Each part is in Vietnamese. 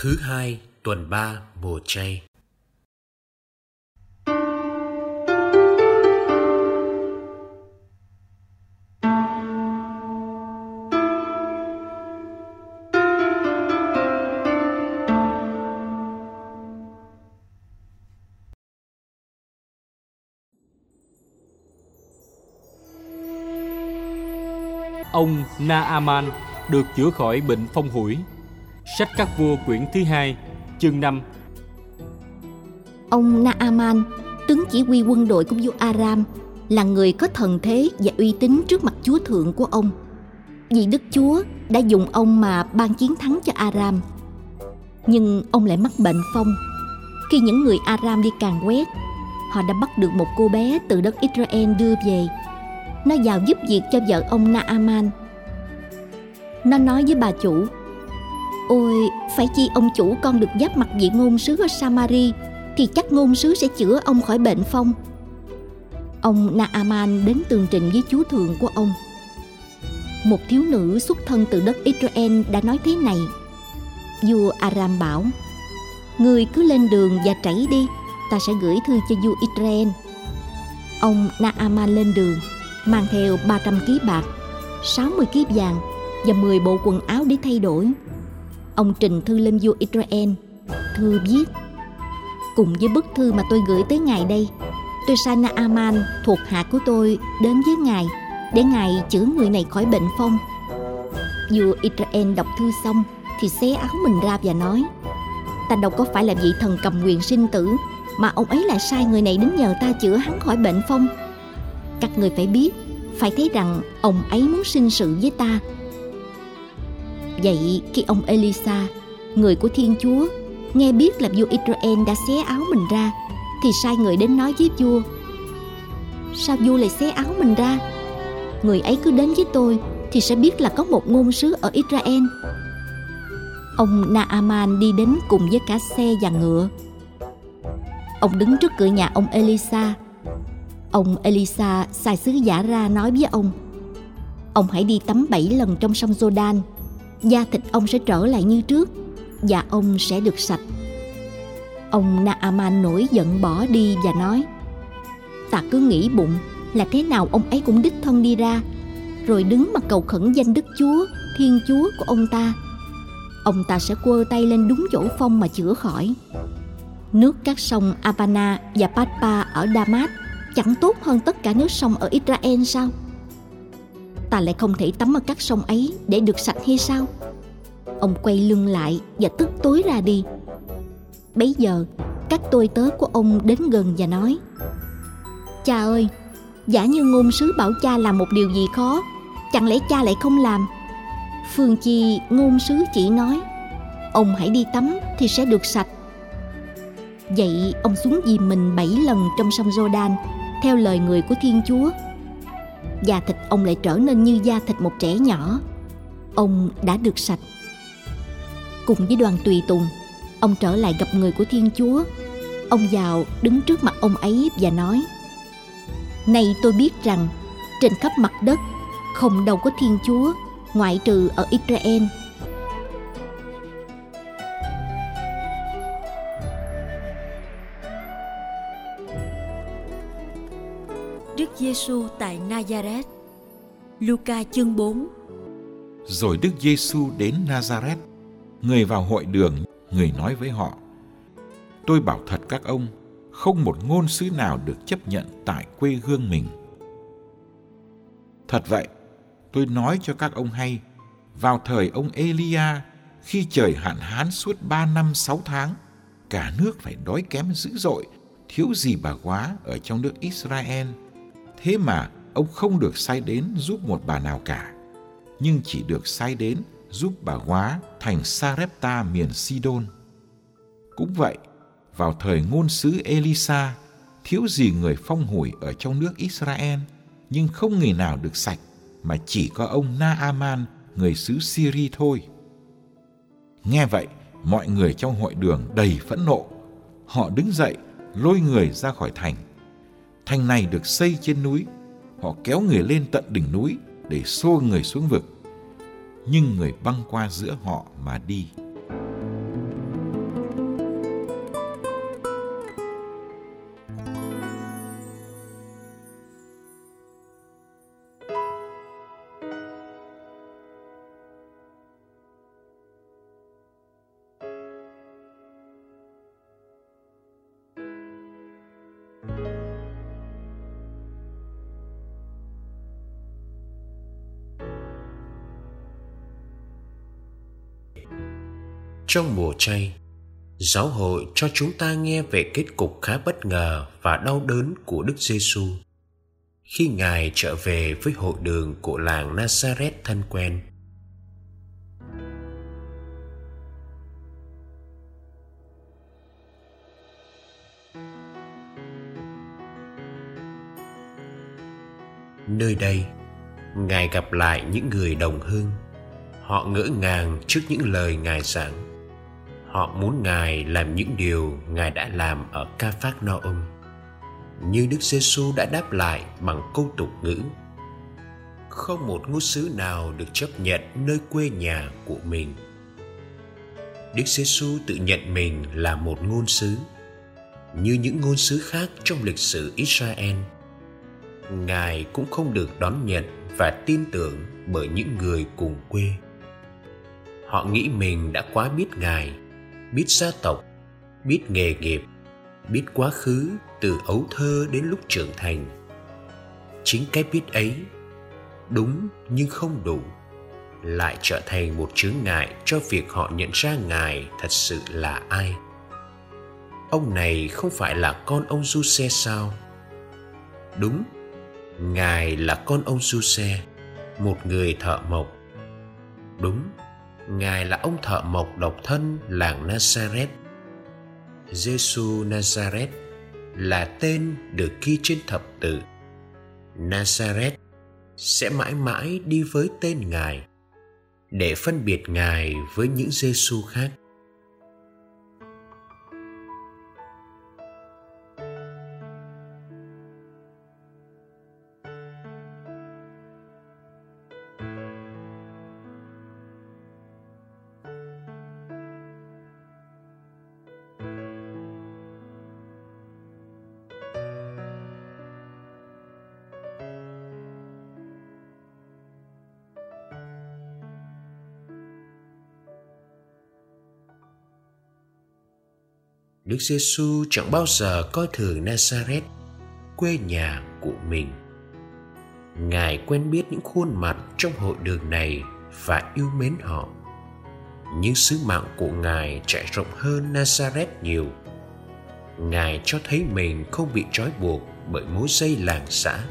Thứ hai tuần 3 mùa chay Ông Naaman được chữa khỏi bệnh phong hủi. Sách các vua quyển thứ hai, chương 5 Ông Naaman, tướng chỉ huy quân đội của vua Aram, là người có thần thế và uy tín trước mặt chúa thượng của ông. Vì Đức Chúa đã dùng ông mà ban chiến thắng cho Aram. Nhưng ông lại mắc bệnh phong. Khi những người Aram đi càn quét, họ đã bắt được một cô bé từ đất Israel đưa về. Nó vào giúp việc cho vợ ông Naaman. Nó nói với bà chủ, Ôi, phải chi ông chủ con được giáp mặt vị ngôn sứ ở Samari thì chắc ngôn sứ sẽ chữa ông khỏi bệnh phong. Ông Naaman đến tường trình với chúa thượng của ông. Một thiếu nữ xuất thân từ đất Israel đã nói thế này. Vua Aram bảo, Người cứ lên đường và chảy đi, ta sẽ gửi thư cho vua Israel. Ông Naaman lên đường, mang theo 300 ký bạc, 60 ký vàng và 10 bộ quần áo để thay đổi. Ông trình thư lên vua Israel. Thư viết, Cùng với bức thư mà tôi gửi tới ngài đây, Tôi sai Naaman thuộc hạ của tôi đến với ngài Để ngài chữa người này khỏi bệnh phong Vua Israel đọc thư xong Thì xé áo mình ra và nói, Ta đâu có phải là vị thần cầm quyền sinh tử Mà ông ấy lại sai người này đến nhờ ta chữa hắn khỏi bệnh phong Các người phải biết, Phải thấy rằng ông ấy muốn sinh sự với ta Vậy khi ông Elisa, người của Thiên Chúa, nghe biết là vua Israel đã xé áo mình ra, thì sai người đến nói với vua. Sao vua lại xé áo mình ra? Người ấy cứ đến với tôi thì sẽ biết là có một ngôn sứ ở Israel. Ông Naaman đi đến cùng với cả xe và ngựa. Ông đứng trước cửa nhà ông Elisa. Ông Elisa sai sứ giả ra nói với ông. Ông hãy đi tắm bảy lần trong sông Jordan da thịt ông sẽ trở lại như trước và ông sẽ được sạch. Ông Naaman nổi giận bỏ đi và nói Ta cứ nghĩ bụng là thế nào ông ấy cũng đích thân đi ra Rồi đứng mà cầu khẩn danh Đức Chúa, Thiên Chúa của ông ta Ông ta sẽ quơ tay lên đúng chỗ phong mà chữa khỏi Nước các sông Abana và Patpa ở Damas chẳng tốt hơn tất cả nước sông ở Israel sao? Ta lại không thể tắm ở các sông ấy để được sạch hay sao? Ông quay lưng lại và tức tối ra đi. Bấy giờ, các tôi tớ của ông đến gần và nói, cha ơi, giả như ngôn sứ bảo cha làm một điều gì khó, chẳng lẽ cha lại không làm? Phương chi, ngôn sứ chỉ nói, ông hãy đi tắm thì sẽ được sạch. Vậy ông xuống dìm mình bảy lần trong sông Jordan, theo lời người của Thiên Chúa da thịt ông lại trở nên như da thịt một trẻ nhỏ. Ông đã được sạch. Cùng với đoàn tùy tùng, ông trở lại gặp người của thiên chúa. Ông vào đứng trước mặt ông ấy và nói nay tôi biết rằng, trên khắp mặt đất không đâu có thiên chúa, ngoại trừ ở israel. Đức Giêsu tại Nazareth. Luca chương 4 Rồi Đức Giêsu đến Nazareth, người vào hội đường, người nói với họ: Tôi bảo thật các ông, không một ngôn sứ nào được chấp nhận tại quê hương mình. Thật vậy, tôi nói cho các ông hay, vào thời ông Elia, khi trời hạn hán suốt ba năm sáu tháng, cả nước phải đói kém dữ dội, thiếu gì bà quá ở trong nước Israel – Thế mà ông không được sai đến giúp một bà nào cả, nhưng chỉ được sai đến giúp bà hóa thành Sarepta miền Sidon. Cũng vậy, vào thời ngôn sứ Elisa, thiếu gì người phong hủi ở trong nước Israel, nhưng không người nào được sạch, mà chỉ có ông Naaman, người xứ Syria thôi. Nghe vậy, mọi người trong hội đường đầy phẫn nộ. Họ đứng dậy, lôi người ra khỏi thành Thành này được xây trên núi. Họ kéo người lên tận đỉnh núi để xô người xuống vực. Nhưng người băng qua giữa họ mà đi. Trong mùa chay, giáo hội cho chúng ta nghe về kết cục khá bất ngờ và đau đớn của Đức Giêsu khi Ngài trở về với hội đường của làng Nazareth thân quen. Nơi đây, Ngài gặp lại những người đồng hương. Họ ngỡ ngàng trước những lời Ngài giảng. Họ muốn Ngài làm những điều Ngài đã làm ở Ca Phác No Ông. Như Đức Giêsu đã đáp lại bằng câu tục ngữ. Không một ngôn sứ nào được chấp nhận nơi quê nhà của mình. Đức giê -xu tự nhận mình là một ngôn sứ, như những ngôn sứ khác trong lịch sử Israel – ngài cũng không được đón nhận và tin tưởng bởi những người cùng quê họ nghĩ mình đã quá biết ngài biết gia tộc biết nghề nghiệp biết quá khứ từ ấu thơ đến lúc trưởng thành. Chính cái biết ấy đúng nhưng không đủ lại trở thành một chướng ngại cho việc họ nhận ra ngài thật sự là ai. Ông này không phải là con ông du xe sao? Đúng Ngài là con ông Giuse, một người thợ mộc. Đúng, Ngài là ông thợ mộc độc thân làng Nazareth. Giêsu Nazareth là tên được ghi trên thập tự. Nazareth sẽ mãi mãi đi với tên Ngài, để phân biệt Ngài với những Giêsu khác. Đức Giêsu chẳng bao giờ coi thường Nazareth, quê nhà của mình. Ngài quen biết những khuôn mặt trong hội đường này và yêu mến họ. Nhưng sứ mạng của Ngài trải rộng hơn Nazareth nhiều. Ngài cho thấy mình không bị trói buộc bởi mối dây làng xã,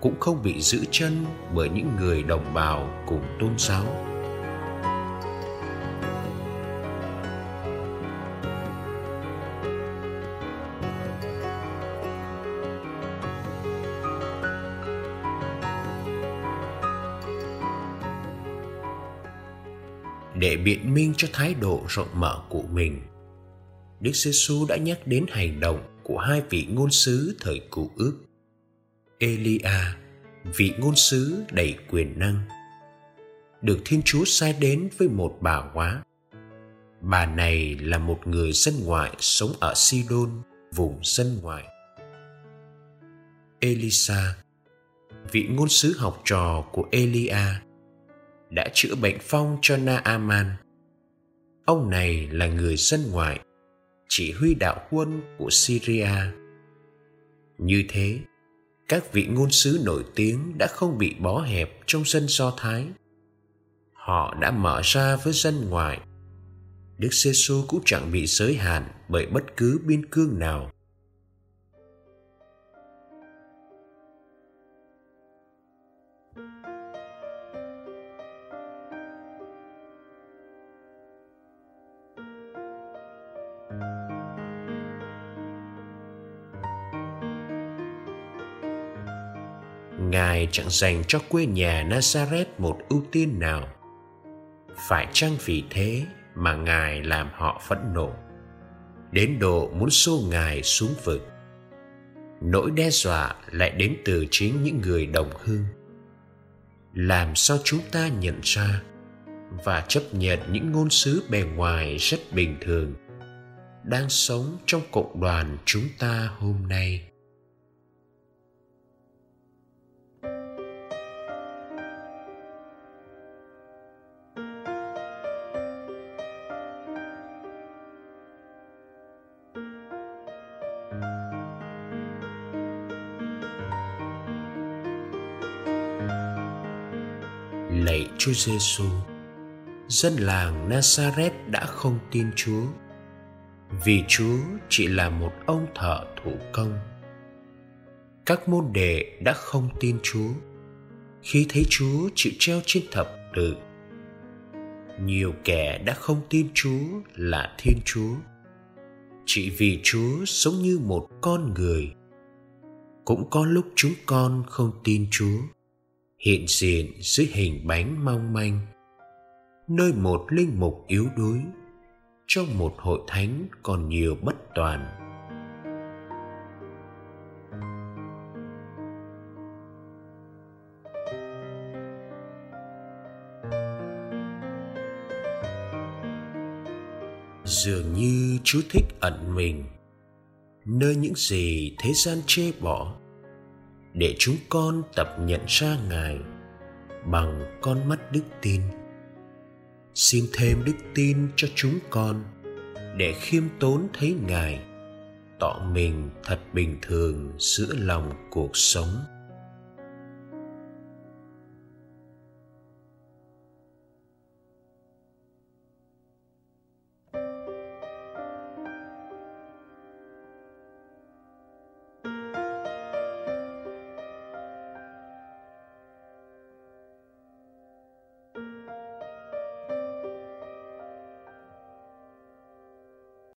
cũng không bị giữ chân bởi những người đồng bào cùng tôn giáo để biện minh cho thái độ rộng mở của mình. Đức giê -xu đã nhắc đến hành động của hai vị ngôn sứ thời cựu ước. Elia, vị ngôn sứ đầy quyền năng, được Thiên Chúa sai đến với một bà hóa. Bà này là một người dân ngoại sống ở Sidon, vùng dân ngoại. Elisa, vị ngôn sứ học trò của Elia, đã chữa bệnh phong cho Naaman. Ông này là người dân ngoại, chỉ huy đạo quân của Syria. Như thế, các vị ngôn sứ nổi tiếng đã không bị bó hẹp trong dân Do Thái. Họ đã mở ra với dân ngoại. Đức giê -xu cũng chẳng bị giới hạn bởi bất cứ biên cương nào Ngài chẳng dành cho quê nhà Nazareth một ưu tiên nào. Phải chăng vì thế mà Ngài làm họ phẫn nộ, đến độ muốn xô Ngài xuống vực. Nỗi đe dọa lại đến từ chính những người đồng hương. Làm sao chúng ta nhận ra và chấp nhận những ngôn sứ bề ngoài rất bình thường đang sống trong cộng đoàn chúng ta hôm nay lạy Chúa Giêsu, dân làng nazareth đã không tin chúa. Vì chúa chỉ là một ông thợ thủ công. Các môn đệ đã không tin chúa. Khi thấy chúa chịu treo trên thập tự nhiều kẻ đã không tin chúa là thiên chúa. Chỉ vì chúa sống như một con người cũng có lúc chúng con không tin chúa hiện diện dưới hình bánh mong manh, nơi một linh mục yếu đuối. Trong một hội thánh còn nhiều bất toàn. Dường như chú thích ẩn mình, nơi những gì thế gian chê bỏ để chúng con tập nhận ra ngài bằng con mắt đức tin. Xin thêm đức tin cho chúng con để khiêm tốn thấy ngài, tỏ mình thật bình thường giữa lòng cuộc sống.